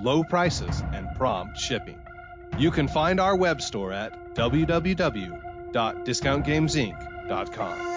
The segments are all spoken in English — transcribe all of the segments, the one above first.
low prices, and prompt shipping. You can find our web store at www.discountgamesinc.com.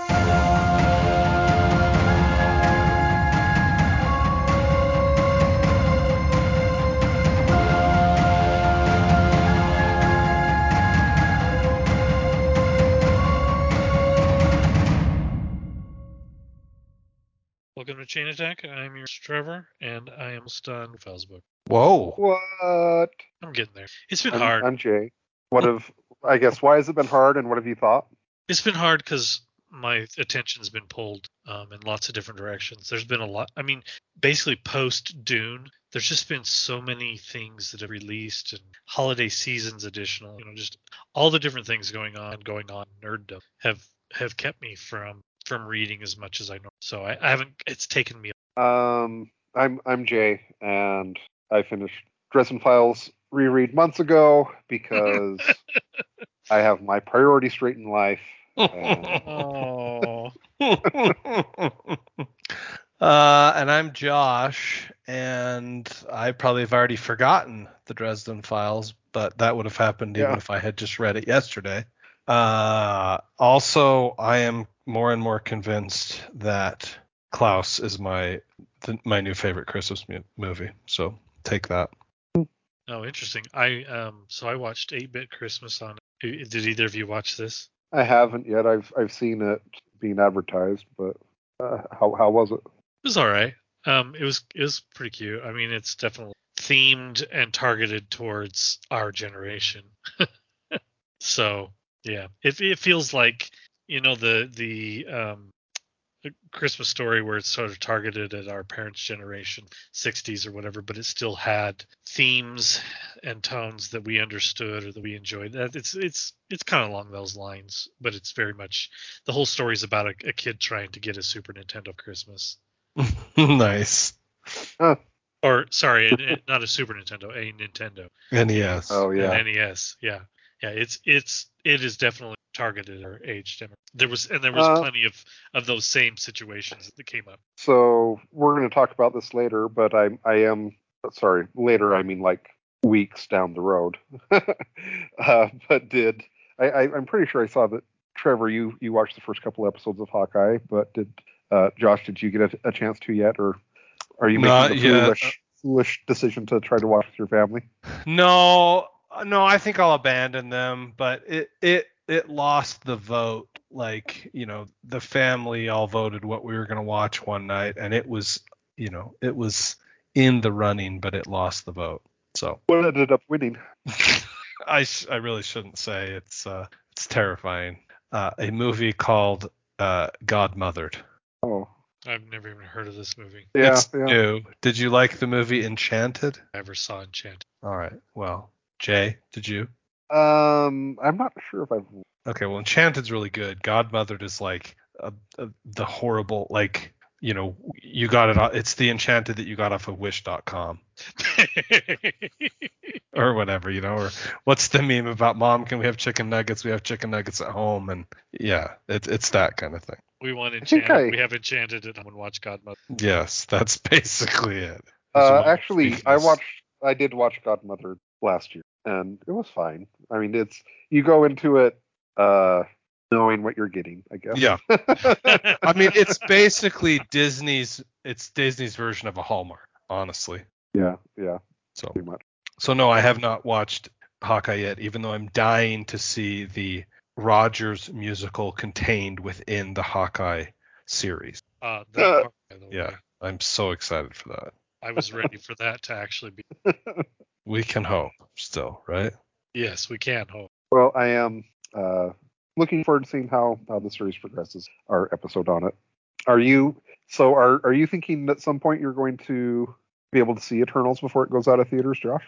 Welcome to Chain Attack. I'm your Trevor, and I am stunned Felsbook. Whoa. What? I'm getting there. It's been I'm, hard. I'm Jay. What have I guess why has it been hard and what have you thought? It's been hard because my attention's been pulled um, in lots of different directions. There's been a lot. I mean, basically post Dune, there's just been so many things that have released and holiday seasons additional. You know, just all the different things going on, going on. Nerddom have have kept me from from reading as much as I know. So I, I haven't. It's taken me. Um I'm I'm Jay and I finished Dresden Files reread months ago because I have my priorities straight in life. And uh, and I'm Josh, and I probably have already forgotten the Dresden Files, but that would have happened even Yeah. if I had just read it yesterday. Uh, also, I am more and more convinced that Klaus is my th- my new favorite Christmas mu- movie. So take that. oh, interesting. I um. So I watched Eight Bit Christmas on. Did either of you watch this? I haven't yet. I've I've seen it being advertised, but uh, how how was it? It was all right. Um, it was it was pretty cute. I mean, it's definitely themed and targeted towards our generation. so yeah, it it feels like you know the the um the Christmas story where it's sort of targeted at our parents' generation, 60s or whatever, but it still had themes and tones that we understood or that we enjoyed. That it's it's it's kind of along those lines, but it's very much the whole story is about a, a kid trying to get a Super Nintendo Christmas. nice. or sorry, a- a- not a Super Nintendo, a Nintendo, NES. Oh yeah. an NES. Yeah, yeah. It's it's it is definitely targeted or age demo. There was and there was Uh, plenty of of those same situations that came up. So we're going to talk about this later, but I I am sorry later. I mean like weeks down the road. uh, but did I, I? I'm pretty sure I saw that Trevor. You you watched the first couple episodes of Hawkeye, but did uh, Josh? Did you get a, a chance to yet, or are you making Not the yet. foolish foolish decision to try to watch with your family? No, no, I think I'll abandon them, but it it it lost the vote. Like, you know, the family all voted what we were going to watch one night and it was, you know, it was in the running, but it lost the vote. So, What ended up winning? I sh- I really shouldn't say it's uh it's terrifying. Uh a movie called uh Godmothered. Oh I've never even heard of this movie. yeah, it's yeah. new. Did you like the movie Enchanted? I ever saw Enchanted. All right. Well, Jay, did you? Um, I'm not sure if I've. Okay, well, Enchanted's really good. Godmothered is like a, a, the horrible, like you know, you got it. o- It's the Enchanted that you got off of Wish.com or whatever, you know. Or what's the meme about? Mom, can we have chicken nuggets? We have chicken nuggets at home, and yeah, it's it's that kind of thing. we want think Enchanted. I- We have Enchanted at home and watch Godmother. Yes, that's basically it. Uh, lot of actually, I watched. I did watch Godmother last year, and it was fine. I mean, it's you go into it uh, knowing what you're getting. I guess. Yeah, I mean, it's basically Disney's. It's Disney's version of a Hallmark, honestly. yeah, yeah, So pretty much. So no, I have not watched Hawkeye yet, even though I'm dying to see the Rogers musical contained within the Hawkeye series. Uh, that Uh, part, by the way, Yeah, I'm so excited for that. I was ready for that to actually be. We can hope still, right? Yes, we can hope. Well, I am uh, looking forward to seeing how how the series progresses. Our episode on it. Are you? So are are you thinking at some point you're going to be able to see Eternals before it goes out of theaters, Josh?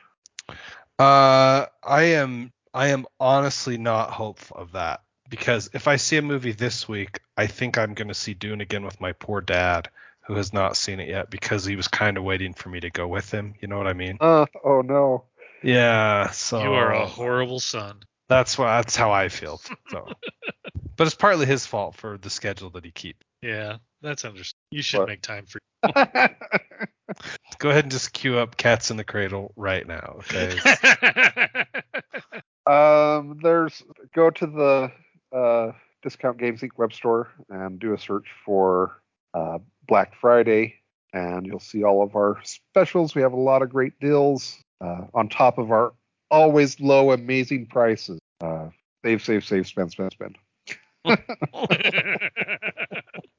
Uh, I am I am honestly not hopeful of that because if I see a movie this week, I think I'm going to see Dune again with my poor dad who has not seen it yet because he was kind of waiting for me to go with him. You know what I mean? Uh, oh no. Yeah. So You are a horrible son. That's why that's how I feel. So, but it's partly his fault for the schedule that he keeps. Yeah, that's understandable. You should What? make time for. Go ahead and just queue up Cats in the Cradle right now, okay? um, there's go to the uh, Discount Games Inc. web store and do a search for uh, Black Friday, and you'll see all of our specials. We have a lot of great deals uh, on top of our always low, amazing prices. Uh, save, save, save, spend, spend, spend.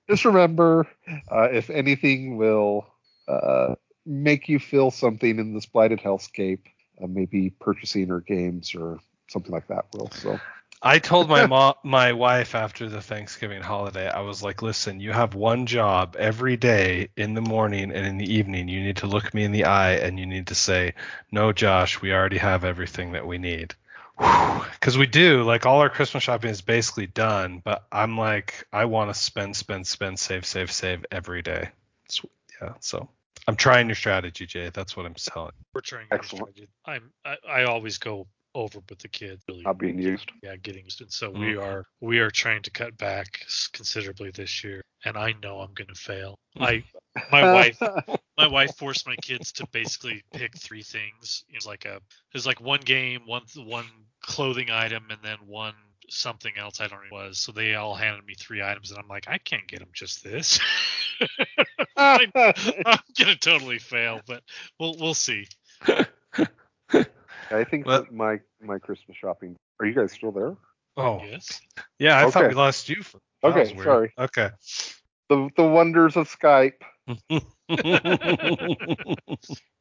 Just remember, uh, if anything will uh, make you feel something in this blighted hellscape, uh, maybe purchasing or games or something like that will. So I told my mom, my wife after the Thanksgiving holiday, I was like, "Listen, you have one job every day in the morning and in the evening. You need to look me in the eye and you need to say, "No, Josh, we already have everything that we need." Because we do, like all our Christmas shopping is basically done, but I'm like, I want to spend, spend, spend, save, save, save every day. It's, yeah, so I'm trying your strategy, Jay. That's what I'm telling. We're trying. Excellent. Excellent. I'm. I, I always go over with the kids. Really. not being used. Yeah, getting used. And so we mm. are we are trying to cut back considerably this year, and I know I'm going to fail. I my wife my wife forced my kids to basically pick three things. It was like a there's like one game, one one clothing item, and then one something else. I don't know what it was. So they all handed me three items, and I'm like, I can't get them just this. I'm gonna totally fail, but we'll we'll see. I think Well- my my Christmas shopping. Are you guys still there? Oh, Yes. yeah, I thought we lost you. For, Okay, sorry. Okay. The the wonders of Skype.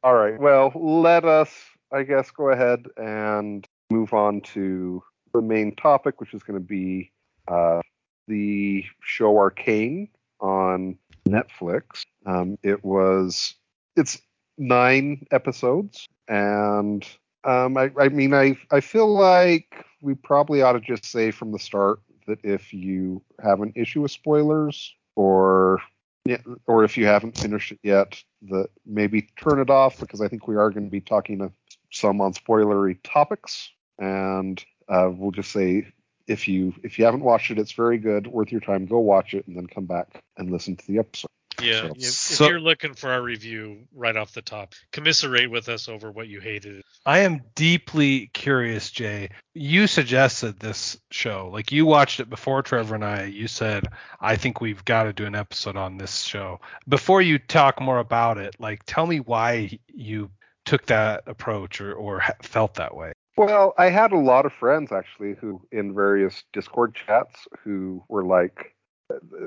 All right. Well, let us, I guess, go ahead and move on to the main topic, which is going to be uh, the show Arcane on Netflix. Um, it was, it's nine episodes, and um, I, I mean, I, I feel like we probably ought to just say from the start that if you have an issue with spoilers or or if you haven't finished it yet, that maybe turn it off because I think we are going to be talking some on spoilery topics, and uh, we'll just say if you if you haven't watched it, it's very good, worth your time. Go watch it and then come back and listen to the episode. Yeah. So- if, So- if you're looking for our review right off the top, commiserate with us over what you hated. I am deeply curious, Jay. You suggested this show. Like you watched it before Trevor and I. You said, I think we've got to do an episode on this show. Before you talk more about it, like tell me why you took that approach or, or felt that way. Well, I had a lot of friends actually who in various Discord chats who were like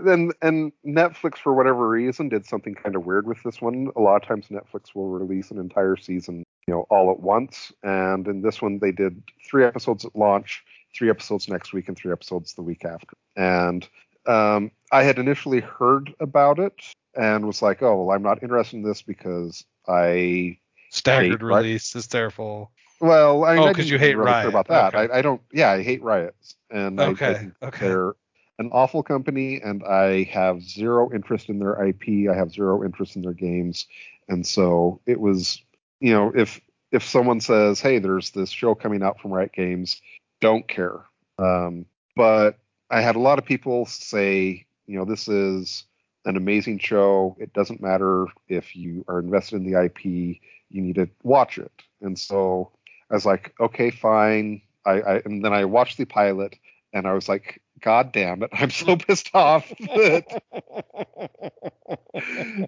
and and Netflix for whatever reason did something kind of weird with this one. A lot of times Netflix will release an entire season, you know, all at once. And in this one they did three episodes at launch, three episodes next week, and three episodes the week after. And um, I had initially heard about it and was like, oh well, I'm not interested in this because I Staggered release is hysterical. Well, I mean, Oh, I 'cause didn't you hate really care Riot. about that. Okay. I, I don't. Yeah, I hate riots, and I- I, Okay, think okay. they're an awful company, and I have zero interest in their IP. I have zero interest in their games, and so it was, you know, if if someone says, "Hey, there's this show coming out from Riot Games," don't care. Um, but I had a lot of people say, you know, this is an amazing show. It doesn't matter if you are invested in the IP you need to watch it. And so I was like, okay, fine. I, I and then I watched the pilot and I was like, God damn it, I'm so pissed off that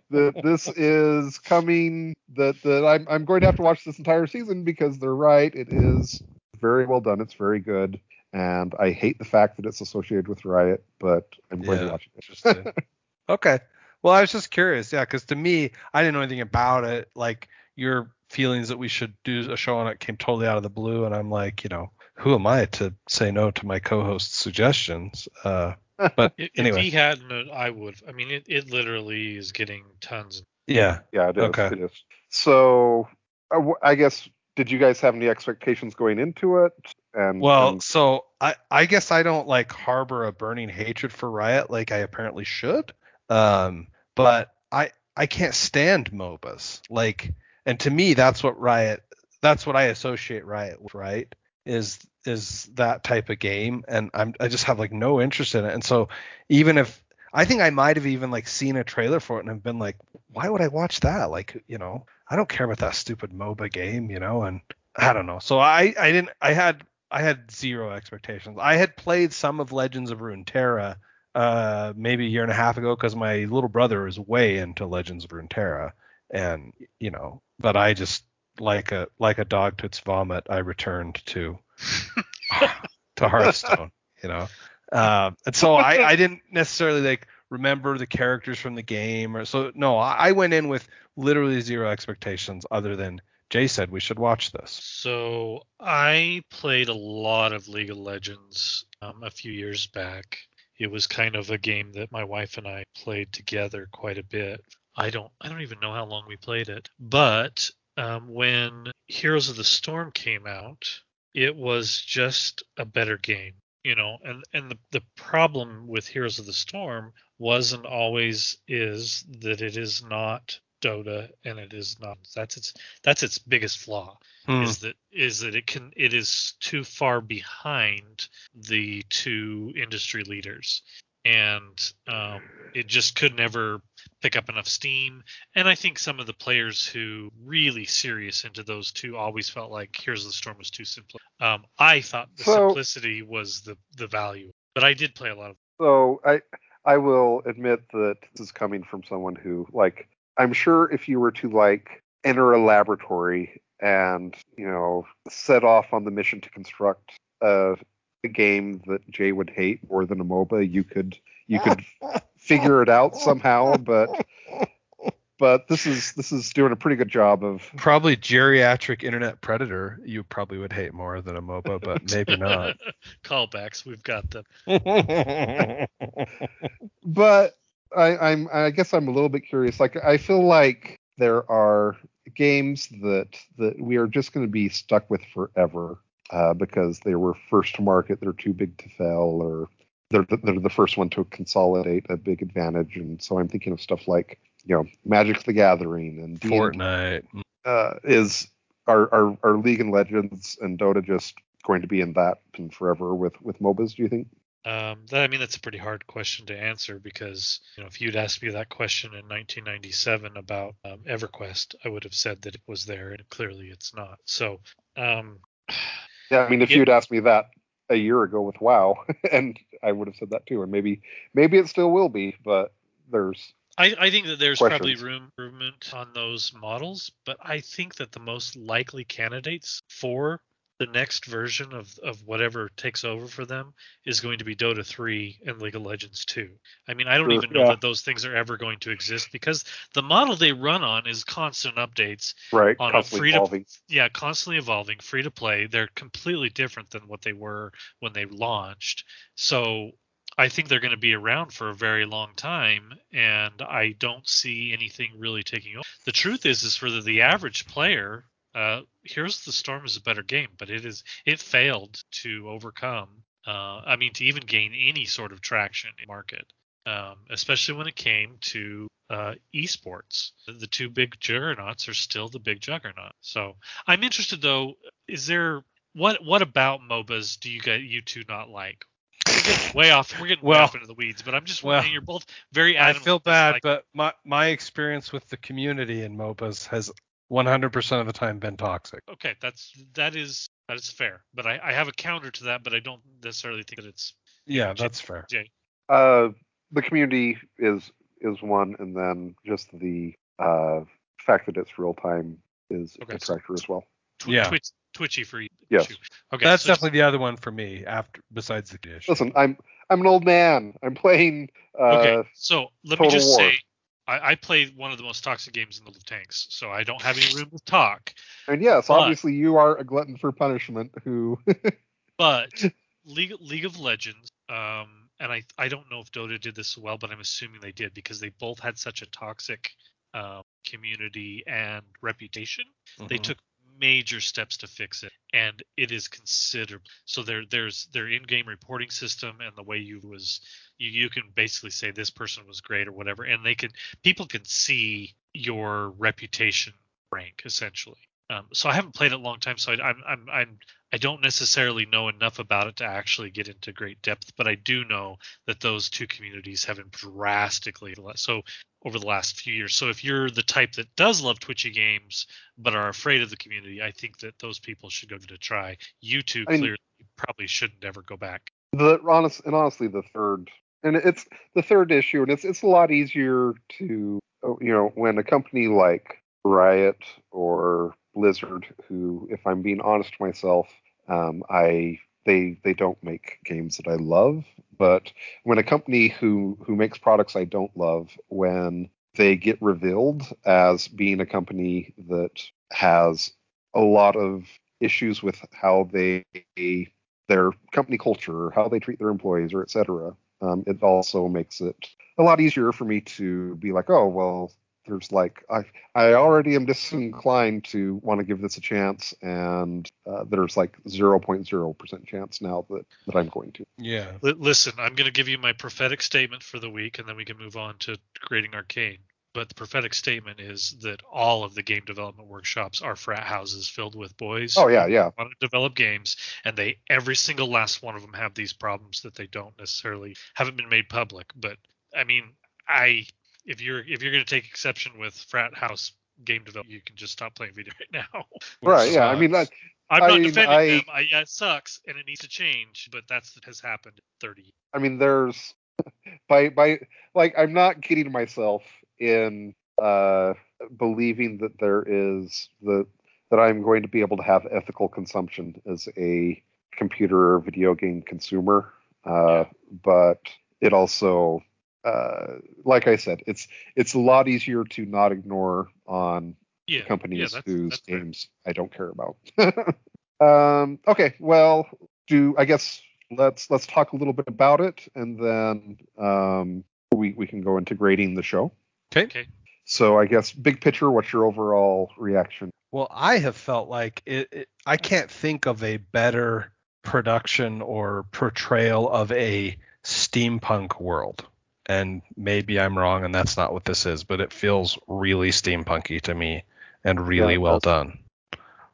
that this is coming that that I'm I'm going to have to watch this entire season because they're right. It is very well done. It's very good. And I hate the fact that it's associated with Riot, but I'm going to watch it. Interesting. okay. Well, I was just curious, yeah, because to me, I didn't know anything about it. Like your feelings that we should do a show on it came totally out of the blue, and I'm like, you know, who am I to say no to my co-host's suggestions? Uh, but If, anyway, if he hadn't, I would. I mean, it, it literally is getting tons. yeah, Yeah, it is. Okay. It is. So I guess did you guys have any expectations going into it? And Well, and- so I I guess I don't like harbor a burning hatred for Riot like I apparently should. Um, but I I can't stand MOBAs. Like, and to me that's what Riot that's what I associate Riot with, right? Is is that type of game, and I'm I just have like no interest in it. And so even if I think I might have even like seen a trailer for it and have been like, why would I watch that? Like, you know, I don't care about that stupid MOBA game, you know, and I don't know. So I I didn't I had I had zero expectations. I had played some of Legends of Runeterra uh maybe a year and a half ago because my little brother is way into Legends of Runeterra and you know, but I just like a like a dog to its vomit, I returned to to Hearthstone, you know. Um, and so I, I didn't necessarily like remember the characters from the game or so no, I, I went in with literally zero expectations other than Jay said we should watch this. So I played a lot of League of Legends um, a few years back. It was kind of a game that my wife and I played together quite a bit. I don't I don't even know how long we played it, but um, when Heroes of the Storm came out, it was just a better game, you know. And and the the problem with Heroes of the Storm was and always is that it is not Dota and it is not that's its that's its biggest flaw Hmm. is that is that it can it is too far behind the two industry leaders and um, it just could never pick up enough steam. And i think some of the players who really serious into those two always felt like Heroes of the Storm was too simple um, i thought the So- simplicity was the the value but i did play a lot of So I I will admit that this is coming from someone who like I'm sure if you were to like enter a laboratory and you know set off on the mission to construct a, a game that Jay would hate more than a MOBA, you could you could figure it out somehow. But but this is this is doing a pretty good job of Probably geriatric internet predator you probably would hate more than a MOBA, but maybe not. callbacks we've got them but I, I'm I guess I'm a little bit curious. Like I feel like there are games that that we are just going to be stuck with forever uh, because they were first to market. They're too big to fail, or they're the, they're the first one to consolidate a big advantage. And so I'm thinking of stuff like you know Magic the Gathering and D&D Fortnite. uh, is our, are are League of Legends and Dota just going to be in that pin forever with with MOBAs? Do you think? Um, that, I mean, that's a pretty hard question to answer because you know if you'd asked me that question in 1997 about um, EverQuest, I would have said that it was there, and clearly it's not. So, um, Yeah, I mean, if Yeah. you'd asked me that a year ago with WoW, and I would have said that too, and maybe maybe it still will be, but there's I, I think that there's probably room improvement on those models, but I think that the most likely candidates for the next version of, of whatever takes over for them is going to be Dota 3 and League of Legends 2. I mean, I don't Sure, even know yeah. that those things are ever going to exist because the model they run on is constant updates right on a constantly free to evolving. yeah, constantly evolving, free to play. They're completely different than what they were when they launched. So I think they're going to be around for a very long time, and I don't see anything really taking over. The truth is, is for the, the average player, uh, Heroes of the Storm is a better game, but it is it failed to overcome. Uh, I mean, to even gain any sort of traction in the market, um, especially when it came to uh, esports. The, two big juggernauts are still the big juggernaut. So I'm interested though. Is there what what about MOBAs do you get you two not like? We're getting way off. We're getting way off into the weeds, but I'm just well, wondering. You're both very. I feel bad, like- but my my experience with the community in MOBAs has 100% of the time been toxic. okay, that's that is that is fair. But I, I have a counter to that, but I don't necessarily think that it's Yeah, Jay- that's fair. Jay. Uh, the community is is one, and then just the uh, fact that it's real time is Okay, a so- factor as well. Tw- Yeah. Twitch, twitchy for you. Yes. you. Okay. that's so- definitely the other one for me after besides the dish. Listen, I'm I'm an old man. I'm playing. Uh, Okay, so let me just War. say, I, I played one of the most toxic games in the World of Tanks, so I don't have any room to talk. And yes, But- obviously you are a glutton for punishment. Who? But League League of Legends, um, and I I don't know if Dota did this well, but I'm assuming they did because they both had such a toxic um, community and reputation. They Mhm. took major steps to fix it, and it is considerable. So there there's their in-game reporting system and the way you was you, you can basically say this person was great or whatever, and they can people can see your reputation rank essentially. Um, so I haven't played it a long time, so I, I'm I'm I'm I don't necessarily know enough about it to actually get into great depth, but I do know that those two communities have improved drastically. So over the last few years. So if you're the type that does love twitchy games but are afraid of the community, I think that those people should go to try. You two I mean- clearly probably shouldn't ever go back. the honest and honestly the third and it's the third issue and it's it's a lot easier to oh, you know when a company like riot or blizzard who if i'm being honest to myself um, i they they don't make games that i love but when a company who who makes products i don't love when they get revealed as being a company that has a lot of issues with how they their company culture or how they treat their employees or et cetera. Um, it also makes it a lot easier for me to be like, oh well, there's like I I already am disinclined to want to give this a chance, and uh, there's like 0.0 percent chance now that that I'm going to. Yeah. Li- listen, I'm going to give you my prophetic statement for the week, and then we can move on to grading arcane. But the prophetic statement is that all of the game development workshops are frat houses filled with boys Oh yeah, yeah. want to develop games and they every single last one of them have these problems that they don't necessarily haven't been made public but i mean i if you're if you're going to take exception with frat house game development you can just stop playing video right now Right. Yeah. I mean, like, i'm not I- defending I- them I, yeah, it sucks and it needs to change but that's what has happened in 30 years. I mean, there's by by like I'm not kidding myself in uh believing that there is the that I'm going to be able to have ethical consumption as a computer or video game consumer. Uh, but it also, uh, like I said, it's it's a lot easier to not ignore on yeah yeah, companies that's, whose that's fair. games I don't care about. um, okay, well, do I guess let's let's talk a little bit about it, and then um, we we can go into grading the show. Okay. okay So I guess big picture, what's your overall reaction? Well, I have felt like it, it I can't think of a better production or portrayal of a steampunk world. And maybe I'm wrong and that's not what this is, but it feels really steampunky to me and really it well done.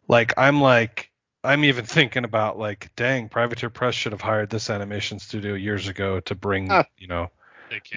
Like I'm like I'm even thinking about like dang, Privateer Press should have hired this animation studio years ago to bring, Ah. you know,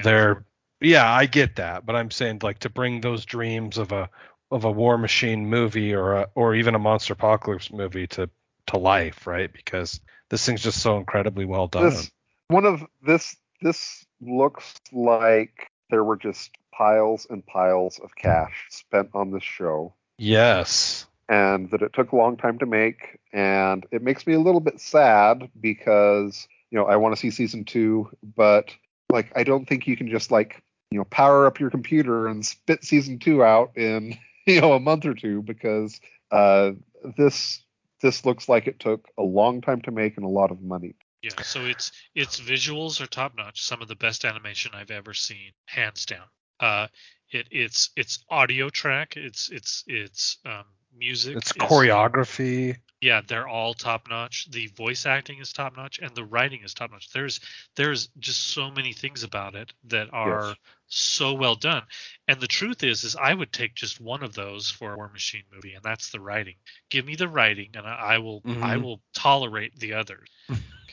their afford- yeah i get that but i'm saying like to bring those dreams of a of a war machine movie or a, or even a Monsterpocalypse movie to to life right? Because this thing's just so incredibly well done. This one of this this looks like there were just piles and piles of cash spent on this show. yes. And that it took a long time to make and it makes me a little bit sad because you know i want to see season two but like i don't think you can just like you know power up your computer and spit season two out in you know a month or two because uh this this looks like it took a long time to make and a lot of money Yeah, so its its visuals are top notch. Some of the best animation I've ever seen, hands down. Uh, it it's its audio track, it's it's it's um, music, it's is- choreography Yeah, they're all top notch. The voice acting is top notch, and the writing is top notch. There's there's just so many things about it that are Yes. So well done. And the truth is, is I would take just one of those for a War Machine movie, and that's the writing. Give me the writing, and I, I will I Mhm. will tolerate the others.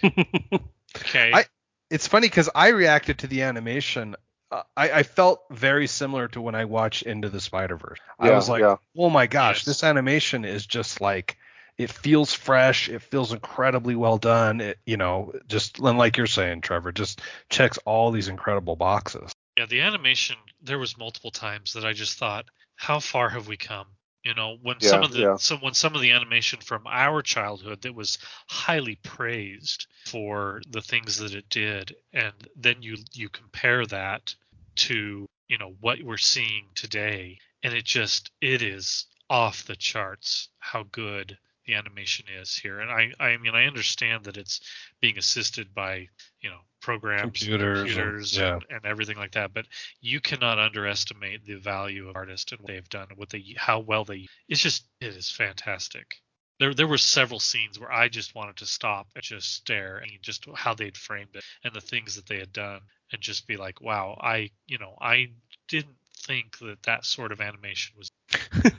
Okay. I- it's funny because I reacted to the animation. Uh, I, I felt very similar to when I watched Into the Spider Verse. I was like, yeah. oh my gosh, Yes. this animation is just like it feels fresh. It feels incredibly well done. It, you know, just and like you're saying, Trevor, just checks all these incredible boxes. Yeah, the animation. There was multiple times that I just thought, how far have we come? You know, when some of the yeah. some when some of the animation from our childhood that was highly praised for the things that it did, and then you you compare that to you know what we're seeing today, and it just it is off the charts how good the animation is here. And I I mean I understand that it's being assisted by you know programs, and Computers and- computers, yeah. and, and everything like that. But you cannot underestimate the value of artists and what they've done, what they how well they. It's just it is fantastic. There, there were several scenes where I just wanted to stop and just stare and just how they'd framed it and the things that they had done and just be like, wow, I, you know, I didn't think that that sort of animation was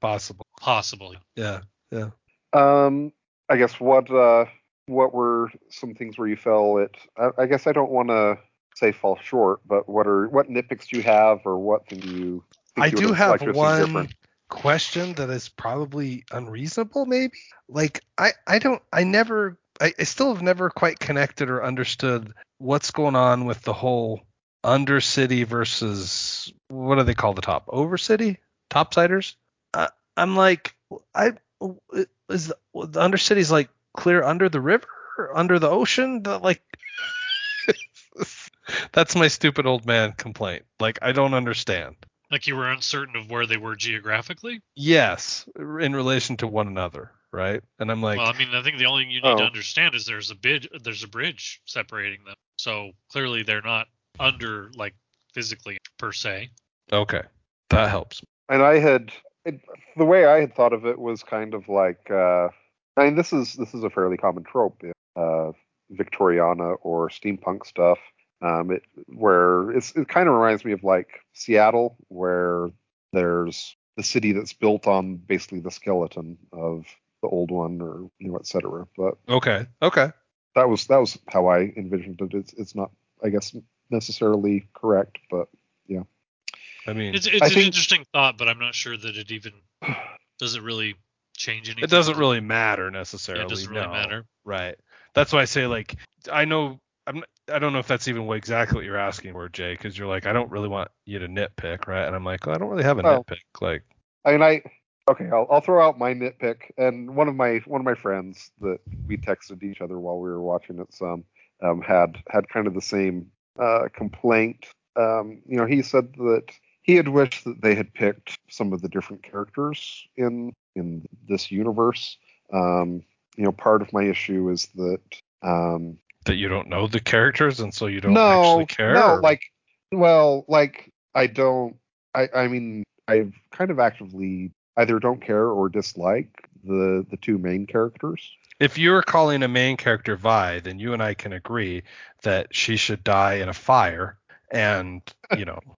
Possible. possible. Yeah. Yeah. Um, I guess what uh, what were some things where you fell it? I, I guess I don't want to say fall short, but what are what nitpicks do you have, or what do you? think I you do would've have liked to seen one question that is probably unreasonable, maybe. Like I, I don't I never I, I still have never quite connected or understood what's going on with the whole undercity versus what do they call the top? Overcity? Topsiders? Uh, I'm like I is the, the undercity's like clear under the river, under the ocean? The, like that's my stupid old man complaint. Like I don't understand. Like you were uncertain of where they were geographically. Yes, in relation to one another, right? And I'm like, well, I mean, I think the only thing you need to Oh. understand is there's a bid, there's a bridge separating them. So clearly they're not under like physically per se. okay, that helps. And I had it, the way I had thought of it was kind of like uh, I mean this is this is a fairly common trope in uh, Victoriana or steampunk stuff. Um, it, where it's, it kind of reminds me of like Seattle, where there's the city that's built on basically the skeleton of the old one, or you know, et cetera. But Okay, okay. that was that was how I envisioned it. It's it's not, I guess, necessarily correct, but yeah. I mean, It's it's I an think- interesting thought, but I'm not sure that it even does it really change anything. it doesn't really matter Yeah, necessarily. it doesn't really no. matter. Right. That's why I say like I know I'm I don't know if that's even what exactly what you're asking for, Jay, because you're like I don't really want you to nitpick, right? And I'm like, well, I don't really have a Well- nitpick. Like, I mean, I okay. I'll, I'll throw out my nitpick, and one of my one of my friends that we texted each other while we were watching it some um, had had kind of the same uh, complaint. Um, you know, he said that he had wished that they had picked some of the different characters in in this universe. Um, you know, part of my issue is that um, that you don't know the characters and so you don't no, actually care. no, or- like, well, like I don't. I I mean, I've kind of actively either don't care or dislike the the two main characters. if you're calling a main character Vi, then you and I can agree that she should die in a fire, and you know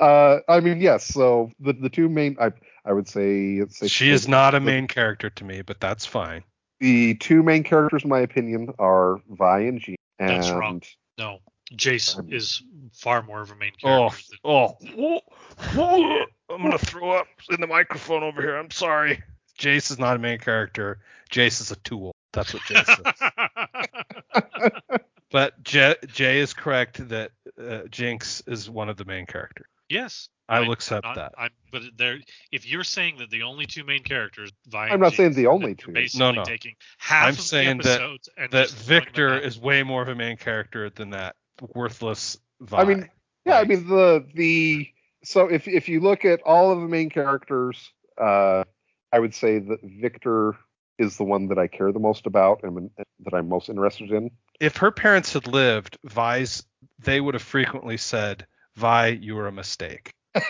Uh, I mean, yes. So the the two main, I I would say it's safe to she is not a main character to me, but that's fine. The two main characters, in my opinion, are Vi and Jinx. And That's wrong. No, Jace Um, is far more of a main Oh, character. than, oh, oh, I'm gonna throw up in the microphone over here. I'm sorry. Jace is not a main character. Jace is a tool. That's what Jace is. but Jay, Jay is correct that uh, Jinx is one of the main characters. Yes, I will accept not, that. I'm, but there, if you're saying that the only two main characters, Vi I'm and not saying the only two. Basically No, no. taking half I'm of the saying that- episodes and That just throwing them Victor is way more of a main character than that worthless Vi. I mean, yeah, I mean the the so if if you look at all of the main characters, uh, I would say that Victor is the one that I care the most about and that I'm most interested in. if her parents had lived, Vi's, they would have frequently said, Vi, you were a mistake.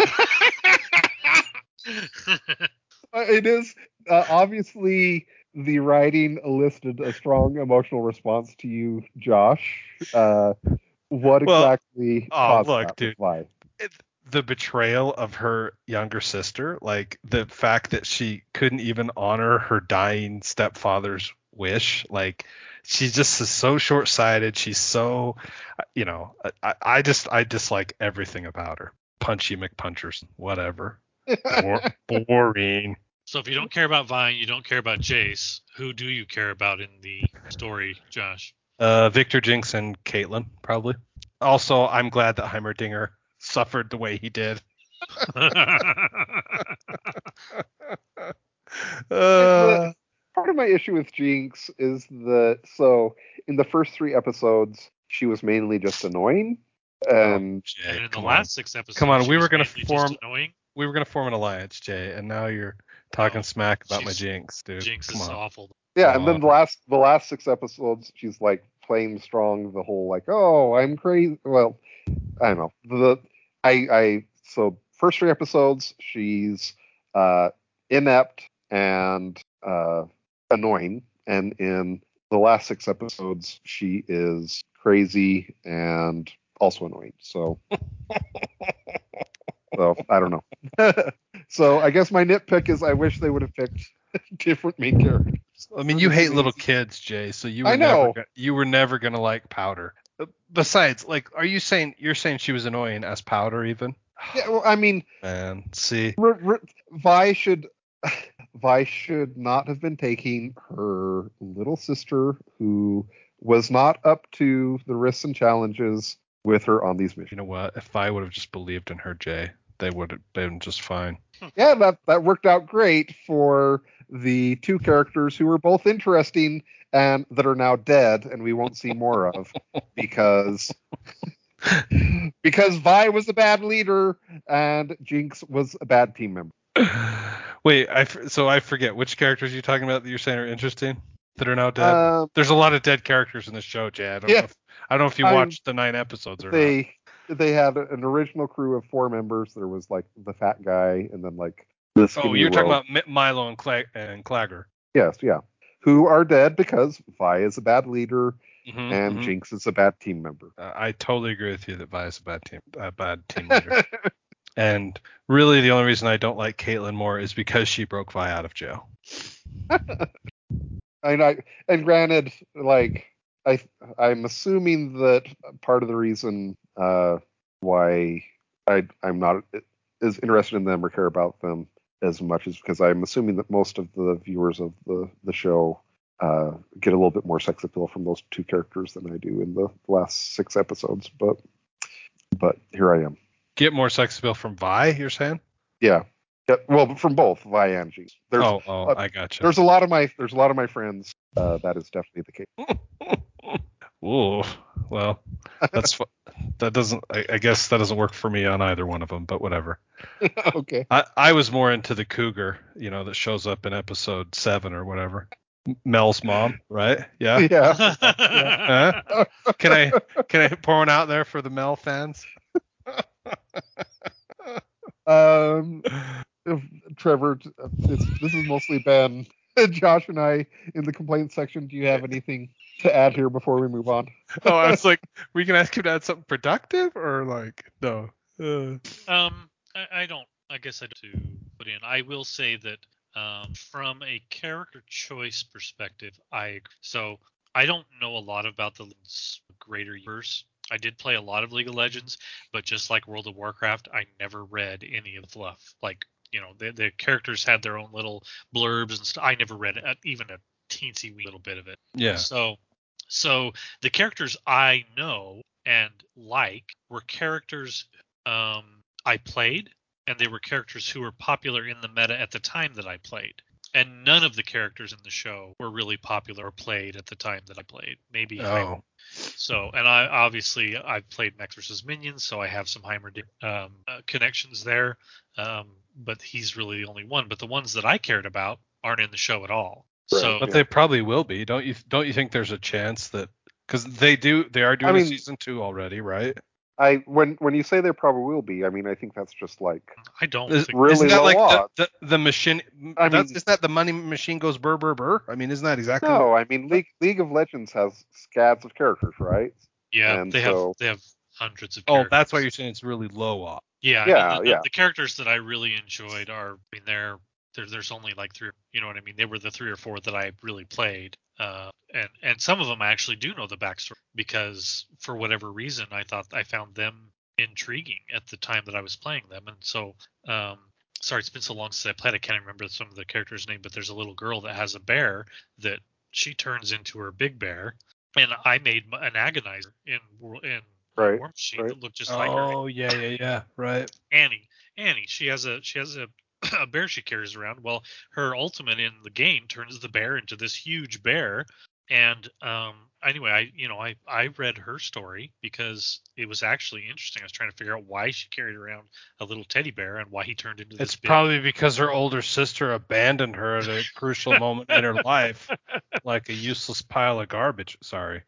Uh, It is uh, obviously the writing elicited a strong emotional response to you, Josh. Uh, what Well, exactly oh, caused look, that? dude. Why? The betrayal of her younger sister, like the fact that she couldn't even honor her dying stepfather's wish, like she's just so short-sighted. She's so, you know, I, I just I dislike everything about her. Punchy McPunchers, whatever. Bor- boring. so if you don't care about Vine, you don't care about Jace. Who do you care about in the story, Josh? Uh, Victor Jinx and Caitlyn, probably. Also, I'm glad that Heimerdinger suffered the way he did. Uh, Part of my issue with Jinx is that so in the first three episodes she was mainly just annoying, and Jay, and in the come last six episodes, Come on, she we was were gonna form- annoying. we were gonna form an alliance, Jay, and now you're talking Oh, smack about my jinx, dude. Jinx Come is on. awful. Yeah, and then the last the last six episodes, she's like playing strong. The whole like, oh, I'm crazy. Well, I don't know. The I I so first three episodes, she's uh inept and uh annoying, and in the last six episodes, she is crazy and also annoying. So. So I don't know. so I guess my nitpick is I wish they would have picked different main characters. I mean, you hate little kids, Jay. So you were I never know. go- you were never gonna like Powder. Uh, Besides, like, are you saying you're saying she was annoying as Powder even? Yeah, well, I mean, Man, see, R- R- Vi should Vi should not have been taking her little sister who was not up to the risks and challenges with her on these missions. you know what? If I would have just believed in her, Jay, they would have been just fine. Hmm. Yeah, that that worked out great for the two characters who were both interesting and that are now dead and we won't see more of because because Vi was a bad leader and Jinx was a bad team member. Wait, I so I forget which characters you're talking about that you're saying are interesting that are now dead. Um, There's a lot of dead characters in this show, Jay. I don't, Yeah. know, if, I don't know if you watched the nine episodes or not. they they had an original crew of four members. There was like the fat guy, and then like the Oh, you're talking rogue. about Mi- Mylo and, Cla- and Claggor. yes, yeah, who are dead because Vi is a bad leader Mhm, and mhm. Jinx is a bad team member. Uh, I totally agree with you that Vi is a bad team, a bad team leader. And really, the only reason I don't like Caitlyn more is because she broke Vi out of jail. and I and granted, like I I'm assuming that part of the reason uh why I I'm not as interested in them or care about them as much is because I'm assuming that most of the viewers of the the show uh get a little bit more sex appeal from those two characters than I do in the last six episodes. But but here I am. Get more sex appeal from Vi, you're saying? Yeah. Yeah, well, from both Vi and Jinx. There's oh, oh, uh, I gotcha. there's a lot of my there's a lot of my friends uh, that is definitely the case. Ooh, well, that's that doesn't. I, I guess that doesn't work for me on either one of them, but whatever. okay. I, I was more into the cougar, you know, that shows up in episode seven or whatever. Mel's mom, right? Yeah. Yeah. Huh? Can I can I pour one out there for the Mel fans? Um, if- Trevor, it's, this has mostly been Josh and I in the complaint section. Do you have anything to add here before we move on? oh, I was like, we can ask him to add something productive or like no. Uh, Um, I, I don't. I guess I don't put in. I will say that um, from a character choice perspective, I agree. so I don't know a lot about the greater universe. I did play a lot of League of Legends, but just like World of Warcraft, I never read any of the fluff. Like you know, the, the characters had their own little blurbs and stuff. I never read it, even a teensy wee little bit of it. yeah. So, so the characters I know and like were characters um, I played, and they were characters who were popular in the meta at the time that I played. And none of the characters in the show were really popular or played at the time that I played. Maybe Heimer. Oh. So, and I obviously I've played Mechs vs Minions, so I have some Heimer um, uh, connections there. Um, but he's really the only one. But the ones that I cared about aren't in the show at all. Right. So, But they probably will be. Don't you don't you think there's a chance that because they do they are doing I mean- a season two already, right? I when when you say there probably will be, I mean I think that's just like I don't Is, think really isn't that like the, the, the machine? I mean- isn't that the money machine goes burr burr burr? I mean, isn't that exactly? no. I mean League League of Legends has scads of characters, right? Yeah, And they so- have they have hundreds of. Oh, that's why you're saying it's really low off. Yeah, I Yeah, mean, the, the- yeah. The characters that I really enjoyed are, I mean, they're there. There's only like three. You know what I mean? They were the three or four that I really played. Uh, and and some of them I actually do know the backstory because for whatever reason I thought I found them intriguing at the time that I was playing them, and so. Um, Sorry, it's been so long since I played. I can't remember some of the characters' name, but there's a little girl that has a bear that she turns into her big bear, and I made an agonizer in in Right, War Machine right. that looked just like her. Oh yeah yeah yeah right. Annie. Annie. She has a she has a a bear she carries around. Well, her ultimate in the game turns the bear into this huge bear. And um, anyway, I you know I I read her story because it was actually interesting. I was trying to figure out why she carried around a little teddy bear and why he turned into this. It's probably because her older sister abandoned her at a crucial moment in her life, like a useless pile of garbage. Sorry.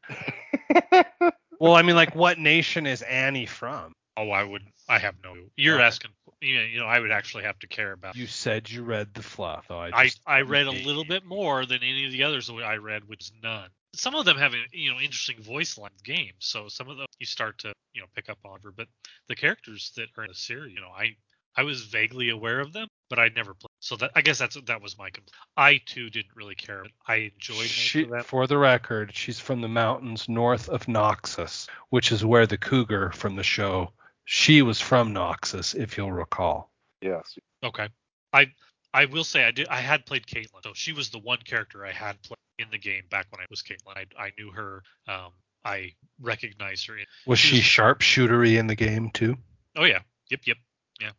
Well, I mean, like, what nation is Annie from? Oh, I would. I have no. You're Okay. asking. You know, you know, I would actually have to care about. You said you read the fluff. I, I, just, I read a little bit more than any of the others that I read, which is none. Some of them have you know interesting voice line games, so some of them you start to you know pick up on. Her, but the characters that are in the series, you know, I I was vaguely aware of them, but I'd never played. So that I guess that's that was my complaint. I too didn't really care. I enjoyed She, for the record, she's from the mountains north of Noxus, which is where the cougar from the show. She was from Noxus, if you'll recall. yes. Okay. I I will say I did I had played Caitlyn, so she was the one character I had played in the game back when I was Caitlyn. I I knew her. Um, I recognized her. In, Was She she was- sharpshootery in the game too? oh yeah. Yep. Yep. Yeah.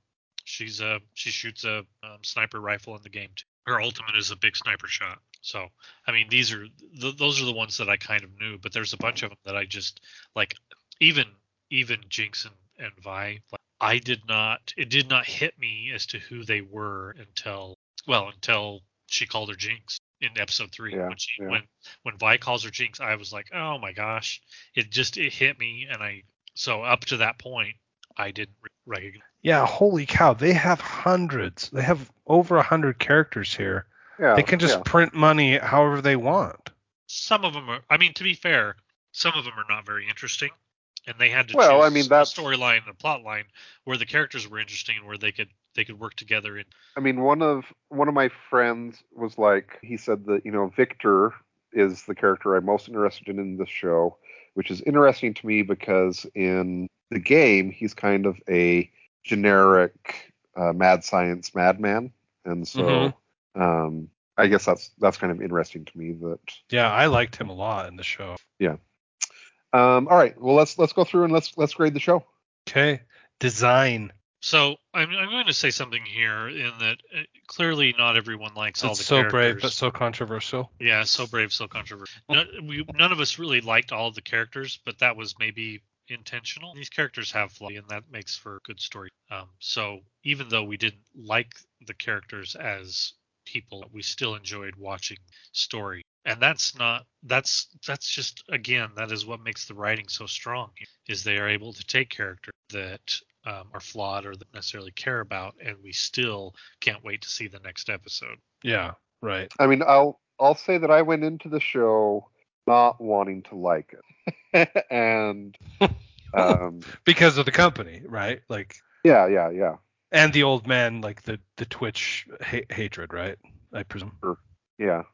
She's uh she shoots a um, sniper rifle in the game too. Her ultimate is a big sniper shot. So I mean these are th- those are the ones that I kind of knew, but there's a bunch of them that I just like. Even even Jinx and and Vi, like, I did not. It did not hit me as to who they were until well until she called her Jinx in episode three. Yeah, when she yeah. when when Vi calls her Jinx, I was like, oh my gosh, it just it hit me, and I so up to that point I didn't recognize. Yeah, holy cow! They have hundreds. They have over a hundred characters here. Yeah. they can just yeah. print money however they want. Some of them are. I mean, to be fair, some of them are not very interesting, and they had to Well, choose I mean, a storyline and a plot line where the characters were interesting and where they could they could work together and I mean, one of one of my friends was like, he said that you know Viktor is the character I'm most interested in in this show, which is interesting to me because in the game he's kind of a generic uh, mad science madman, and so Mhm. um, I guess that's that's kind of interesting to me. That Yeah, I liked him a lot in the show. Um, all right, well let's let's go through and let's let's grade the show. Okay, design. So I'm, I'm going to say something here in that uh, clearly not everyone likes all It's the so characters. brave but so controversial. yeah, so brave, so controversial. None, we, none of us really liked all the characters, but that was maybe intentional. These characters have flaws, and that makes for a good story. Um, so even though we didn't like the characters as people, we still enjoyed watching story. And that's not that's that's just again that is what makes the writing so strong is they are able to take characters that um, are flawed or that necessarily care about, and we still can't wait to see the next episode. Yeah, right. I mean, I'll I'll say that I went into the show not wanting to like it, and um, Because of the company, right? Like, yeah, yeah, yeah, and the old man, like the the Twitch ha- hatred, right? I presume. yeah, sure.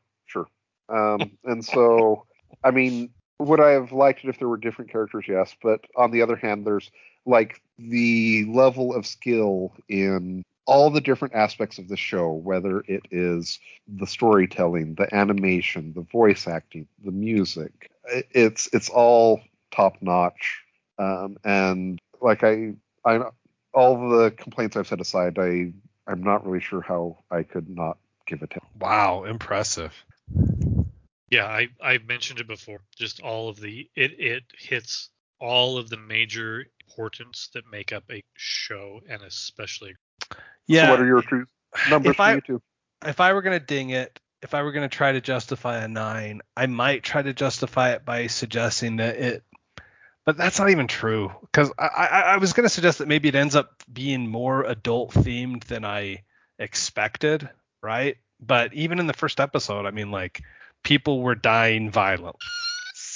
Um, and so, I mean, would I have liked it if there were different characters? Yes, but on the other hand, there's like the level of skill in all the different aspects of the show, whether it is the storytelling, the animation, the voice acting, the music, it's it's all top notch. Um, and like I, I, all the complaints I've set aside, I, I'm not really sure how I could not give it 10. Wow, impressive. Yeah, I I mentioned it before. Just all of the it it hits all of the major importance that make up a show, and especially Yeah. So what are your two numbers if for I you two? if I were gonna ding it, if I were gonna try to justify a nine, I might try to justify it by suggesting that it. But that's not even true because I, I I was gonna suggest that maybe it ends up being more adult themed than I expected, right? But even in the first episode, I mean, like people were dying violently.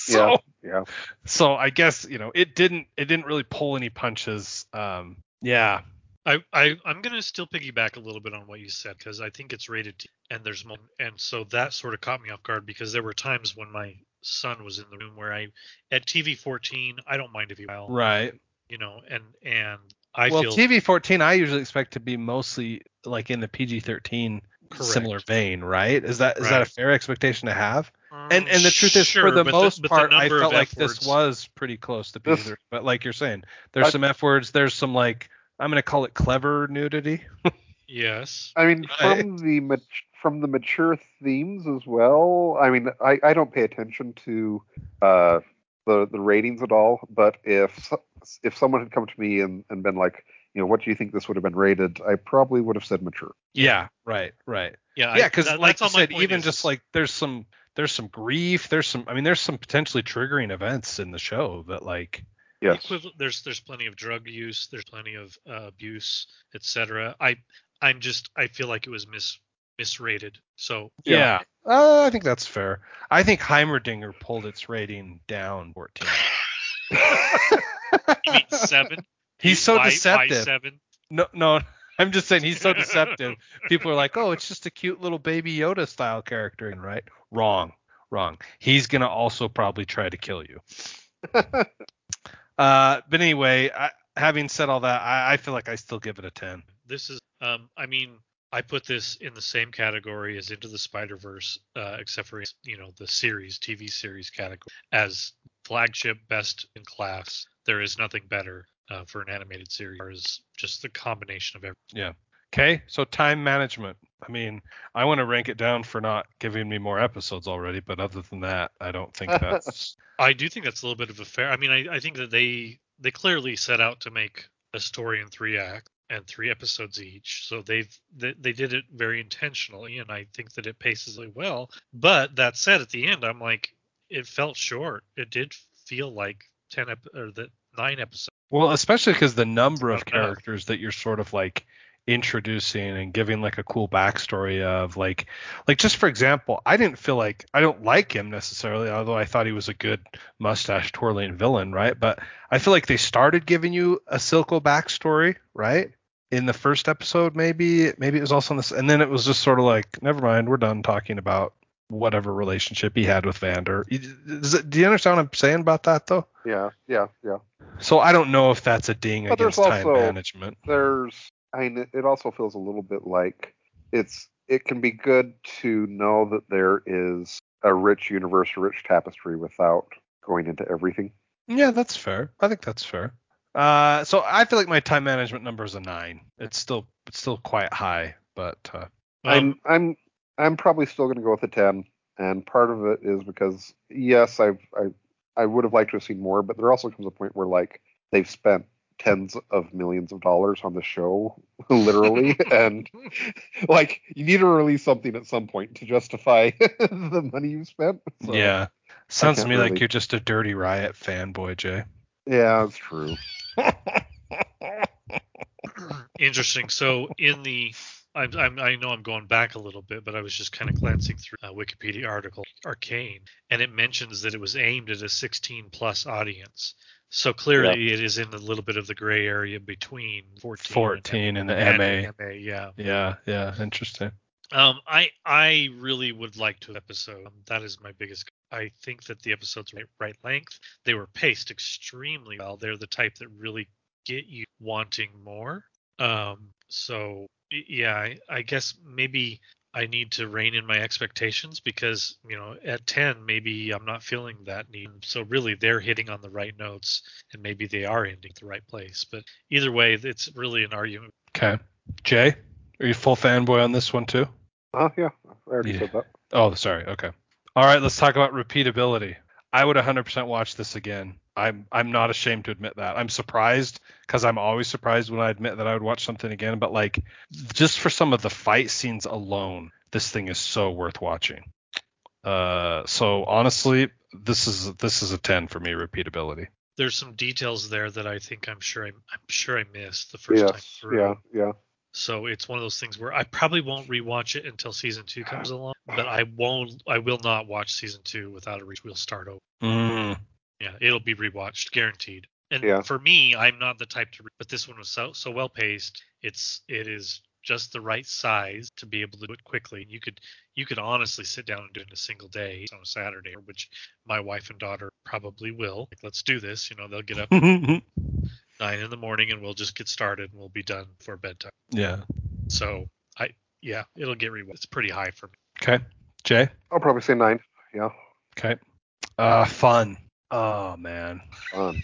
So, Yeah. so I guess you know it didn't it didn't really pull any punches. Um, yeah, I, I I'm gonna still piggyback a little bit on what you said because I think it's rated T, and there's more, and so that sort of caught me off guard because there were times when my son was in the room where I at TV 14 I don't mind if you while right. you know and and I well, feel TV 14 I usually expect to be mostly like in the PG 13 Correct. similar vein, right? Is that is that a fair expectation to have? um, And and the truth is, sure, for the most but part, I felt like F this was pretty close to This- there. But like you're saying, there's I- some F words. There's some like I'm gonna call it clever nudity. Yes. I mean, Right. from the mat- from the mature themes as well. I mean, I, I don't pay attention to uh, the the ratings at all. But if if someone had come to me and, and been like, you know, what do you think this would have been rated? I probably would have said mature. Yeah, right, right. Yeah. Yeah, because that- like that's you said, even is, just like there's some there's some grief, there's some I mean there's some potentially triggering events in the show that like Yes. there's there's plenty of drug use there's plenty of uh, abuse etc i i'm just i feel like it was mis misrated so yeah, Yeah. Uh, I think that's fair. I think Heimerdinger pulled its rating down 14. you mean seven He's so deceptive. seven No, no, I'm just saying he's so deceptive. People are like, oh, it's just a cute little baby Yoda style character, and right? Wrong, wrong. He's gonna also probably try to kill you. Uh, but anyway, I, having said all that, I, I feel like I still give it a 10. this is um i mean i put this in the same category as into the spider verse uh except for you know the series tv series category as flagship best in class there is nothing better uh, for an animated series as just the combination of everything Yeah. Okay, so time management. I mean, I want to rank it down for not giving me more episodes already, but other than that, I don't think that's. I do think that's a little bit of a fair. I mean, I, I think that they they clearly set out to make a story in three acts and three episodes each. So they've they, they did it very intentionally, and I think that it paces really well. But that said, at the end, I'm like, it felt short. It did feel like ten ep- or the nine episodes. Well, especially because the number of characters that you're sort of like introducing and giving like a cool backstory of like like just for example i didn't feel like i don't like him necessarily although i thought he was a good mustache twirling villain right? But i feel like they started giving you a silco backstory right? In the first episode maybe maybe it was also in this and then it was just sort of like never mind we're done talking about whatever relationship he had with vander it- do you understand what i'm saying about that though yeah, yeah, yeah. so i don't know if that's a ding But against time management There's, I mean, it also feels a little bit like it's. It can be good to know that there is a rich universe, a rich tapestry, without going into everything. Yeah, that's fair. I think that's fair. Uh, so I feel like my time management number is a nine. It's still it's still quite high, but uh, Um, I'm I'm I'm probably still going to go with a ten, and part of it is because yes, I've I I would have liked to have seen more, but there also comes a point where like they've spent tens of millions of dollars on the show, literally, and like you need to release something at some point to justify the money you spent. So, yeah, sounds to can't me like you're just a Dirty Riot fanboy, Jay. yeah, that's true. Interesting. So in the I'm, I'm, I know I'm going back a little bit, but I was just kind of glancing through a Wikipedia article, Arcane, and it mentions that it was aimed at a 16 plus audience. So clearly, it is in a little bit of the gray area between 14, 14 and the and MA. MA. Yeah. Yeah, yeah, interesting. Um, I I really would like to episode. Um, that is my biggest. I think that the episodes right, right length. They were paced extremely well. They're the type that really get you wanting more. Um, so y- yeah, I, I guess maybe I need to rein in my expectations because you know at ten maybe I'm not feeling that need. So really they're hitting on the right notes and maybe they are ending at the right place. But either way, it's really an argument. Okay, Jay, are you full fanboy on this one too? Oh yeah, I already Yeah. said that. Oh, sorry. Okay. All right, let's talk about repeatability. I would 100% watch this again. I'm I'm not ashamed to admit that. I'm surprised because I'm always surprised when I admit that I would watch something again. But like, just for some of the fight scenes alone, this thing is so worth watching. Uh, so honestly, this is this is a 10 for me. Repeatability. There's some details there that I think I'm sure I, I'm sure I missed the first time through. yeah, yeah. So it's one of those things where I probably won't rewatch it until season two comes along, but I won't. I will not watch season two without a re- we'll start over. Mm, Yeah, it'll be rewatched, guaranteed. And Yeah. for me, I'm not the type to. Re- but this one was so so well paced. It's it is just the right size to be able to do it quickly. You could you could honestly sit down and do it in a single day on a Saturday, which my wife and daughter probably will. Like, let's do this. You know, they'll get up nine in the morning and we'll just get started and we'll be done for bedtime. yeah. So I yeah, it'll get rewatched. It's pretty high for me. Okay. Jay. I'll probably say nine. Yeah, Okay. Uh, fun. Oh man. fun.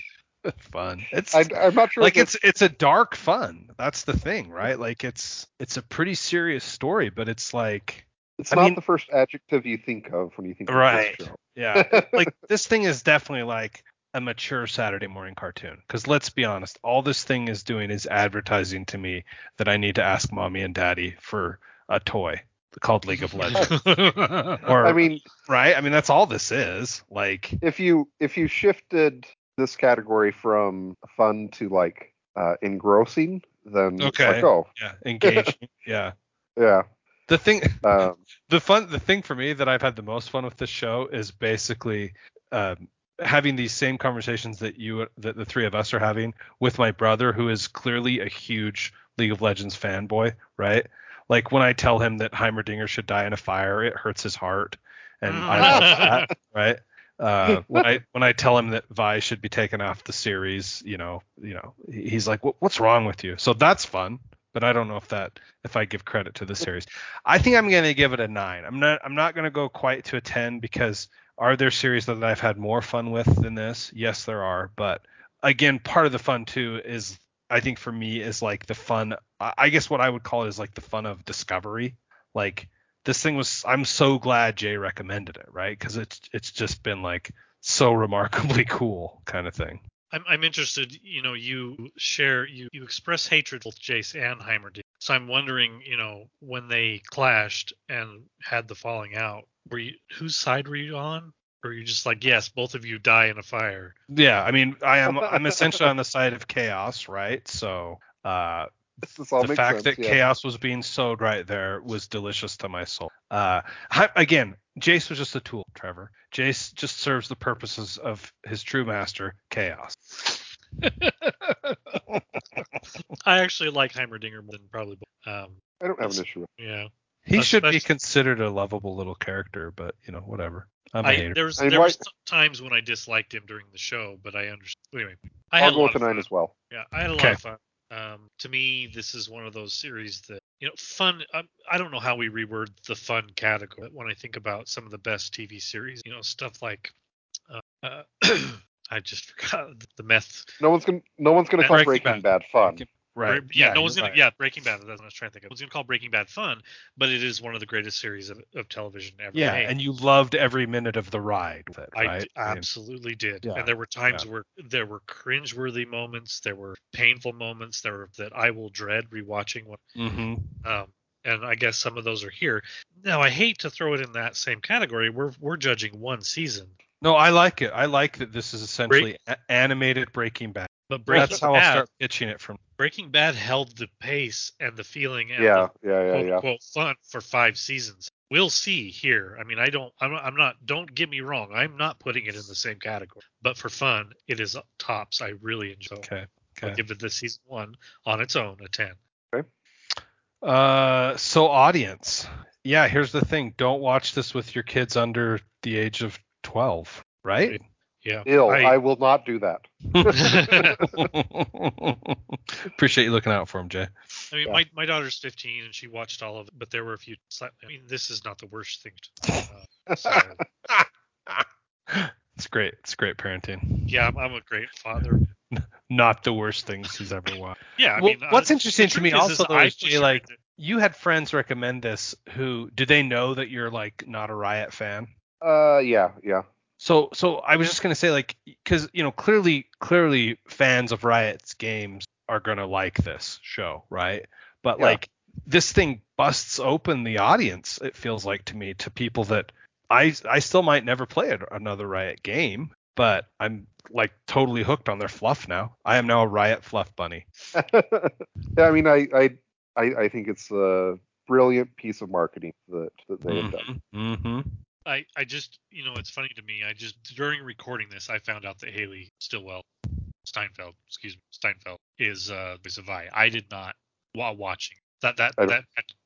fun. It's I, I'm not sure. like it's it's a dark fun. That's the thing, right? Like it's it's a pretty serious story, but it's like it's I not mean- the first adjective you think of when you think of Right. this show. yeah, like this thing is definitely like a mature Saturday morning cartoon. Because let's be honest, all this thing is doing is advertising to me that I need to ask mommy and daddy for a toy called League of Legends. or I mean, right? I mean that's all this is. Like if you if you shifted this category from fun to like uh, engrossing, then Okay. like, oh yeah, engaging. yeah. yeah. The thing Um, the fun the thing for me that I've had the most fun with this show is basically um, having these same conversations that you that the three of us are having with my brother who is clearly a huge League of Legends fanboy, right? Like when I tell him that Heimerdinger should die in a fire, it hurts his heart, and I love that, right? Uh, when I when I tell him that Vi should be taken off the series, you know, you know, he's like, "What's wrong with you?" So that's fun, but I don't know if that if I give credit to the series. I think I'm going to give it a nine. I'm not. I'm not going to go quite to a ten because are there series that I've had more fun with than this? Yes, there are. But again, part of the fun too is I think for me is like the fun. I guess what I would call it is like the fun of discovery. Like this thing was. I'm so glad Jay recommended it, right? Because it's it's just been like so remarkably cool kind of thing. I'm, I'm interested. You know, you share, you, you express hatred with Jace and Heimerdinger. So I'm wondering, you know, when they clashed and had the falling out, were you whose side were you on? Or were you just like, yes, both of you die in a fire? Yeah, I mean, I am I'm essentially on the side of chaos, right? So uh, this all the fact sense. that yeah. chaos was being sowed right there was delicious to my soul. Uh, hi- again, Jace was just a tool, Trevor. Jace just serves the purposes of his true master, chaos. I actually like Heimerdinger more than probably. Um, I don't have an issue with. yeah. He should be considered a lovable little character, but you know, whatever. I'm a I, hater. there was I mean, there why- was times when I disliked him during the show, but I understand. Anyway, I I'll had a go lot with of a nine fun. as well. Yeah, I had a lot of fun. Um, to me, this is one of those series that you know, fun. I, I don't know how we reword the fun category. But when I think about some of the best TV series, you know, stuff like, uh, uh, I just forgot the meth. No one's gonna no one's gonna call Breaking Breaking, Bad. Bad. fun. Right. Yeah, no one's gonna. right. Yeah, Breaking Bad. That's what I was trying to think of. No one's gonna call Breaking Bad fun, but it is one of the greatest series of, of television ever Yeah, made. and you loved every minute of the ride with it, I right? d- I mean, absolutely did. Yeah, And there were times where there were cringeworthy moments, there were painful moments, there were that I will dread rewatching one. mhm. Um, and I guess some of those are here. Now I hate to throw it in that same category. We're we're judging one season, No, I like it. I like that this is essentially a- animated Breaking Bad. But Breaking That's how I'll Bad, start pitching it from. Breaking Bad held the pace and the feeling and Yeah, the yeah, yeah, quote yeah. unquote fun for five seasons. We'll see here. I mean, I don't. I'm not, I'm not. Don't get me wrong. I'm not putting it in the same category. But for fun, it is tops. I really enjoy. Okay. I'll Okay. give it the season one on its own a ten. Okay. Uh, so audience, yeah. Here's the thing: don't watch this with your kids under the age of 12, right? Yeah. Ill. I, I- will not do that. Appreciate you looking out for him, Jay. I mean, Yeah. my, my daughter's 15 and she watched all of it, but there were a few. I mean, this is not the worst thing. To, uh, so, It's great. It's great parenting. yeah, I'm, I'm a great father. Not the worst things he's ever watched. Yeah. I Well, mean, what's uh, interesting to me also, though, is, Jay, like- into- You had friends recommend this. Who do they know that you're like not a Riot fan? Uh, yeah, yeah. So so I was just gonna say like because you know clearly clearly fans of Riot's games are gonna like this show, right? But Yeah. like this thing busts open the audience. It feels like to me to people that I I still might never play another Riot game, but I'm like totally hooked on their fluff now. I am now a Riot fluff bunny. yeah, I mean, I, I, I, I think it's a brilliant piece of marketing that, that they have done. Mm-hmm. I, I just, you know, it's funny to me. I just, during recording this, I found out that Hailee Stillwell, Steinfeld, excuse me, Steinfeld is, uh, is a Vi. I did not, while watching that, that, that,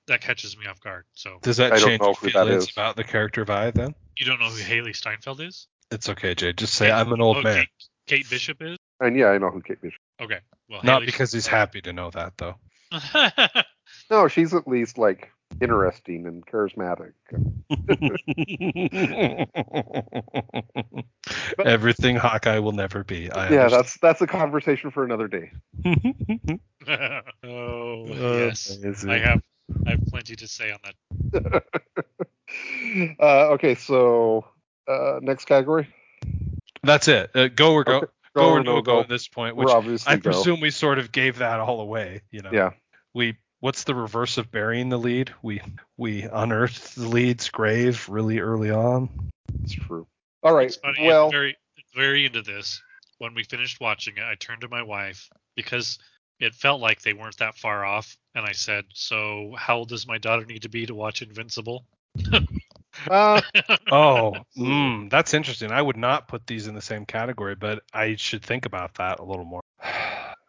that catches me off guard. So Does that I don't change know your who feelings is. about the character Vi then? you don't know who Hailee Steinfeld is? It's okay, Jay. Just say Kate- I'm an old oh, man. Kate, Kate Bishop is? And yeah, I know who Kate Bishop. Okay. Well, Not Hailee because he's happy to know that though. No, she's at least like interesting and charismatic. Everything Hawkeye will never be. I yeah, understand. that's that's a conversation for another day. oh yes, amazing. I have I have plenty to say on that. uh, okay, so uh, next category. That's it. Uh, go or go. Okay. Go, or or no go, at this point, which We're obviously I go. presume we sort of gave that all away. You know. Yeah. We what's the reverse of burying the lead? We we unearthed the lead's grave really early on. It's true. All right. It's funny. Well, it's very it's very into this. When we finished watching it, I turned to my wife because it felt like they weren't that far off, and I said, "So, how old does my daughter need to be to watch Invincible?" uh, Oh, mm, that's interesting. I would not put these in the same category, but I should think about that a little more.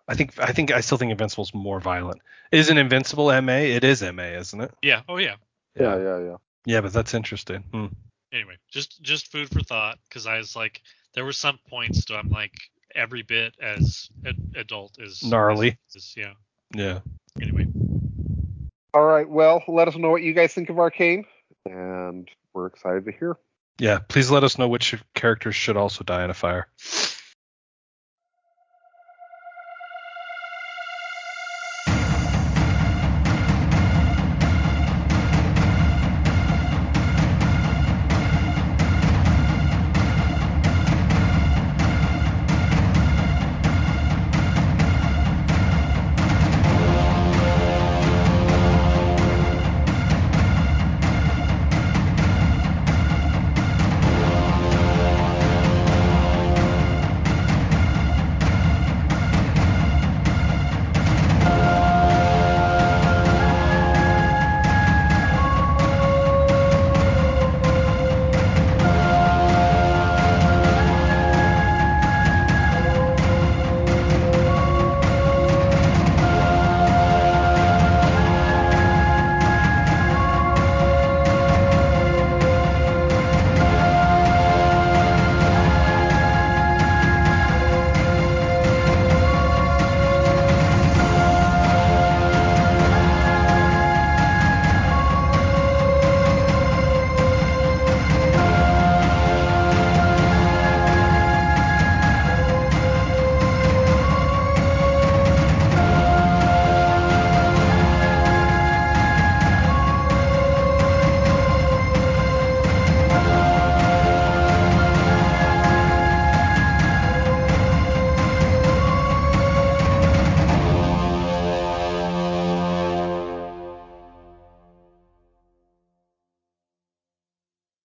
I think I think I still think Invincible's more violent. Isn't Invincible MA? It is MA, isn't it? yeah. Oh yeah. yeah, yeah, yeah. Yeah, but that's interesting. Hmm. Anyway, just just food for thought because I was like, there were some points to I'm like every bit as ad- adult as Gnarly. as- as- yeah. Yeah. Anyway, All right. Well, let us know what you guys think of Arcane, and we're excited to hear. Yeah. Please let us know which characters should also die in a fire.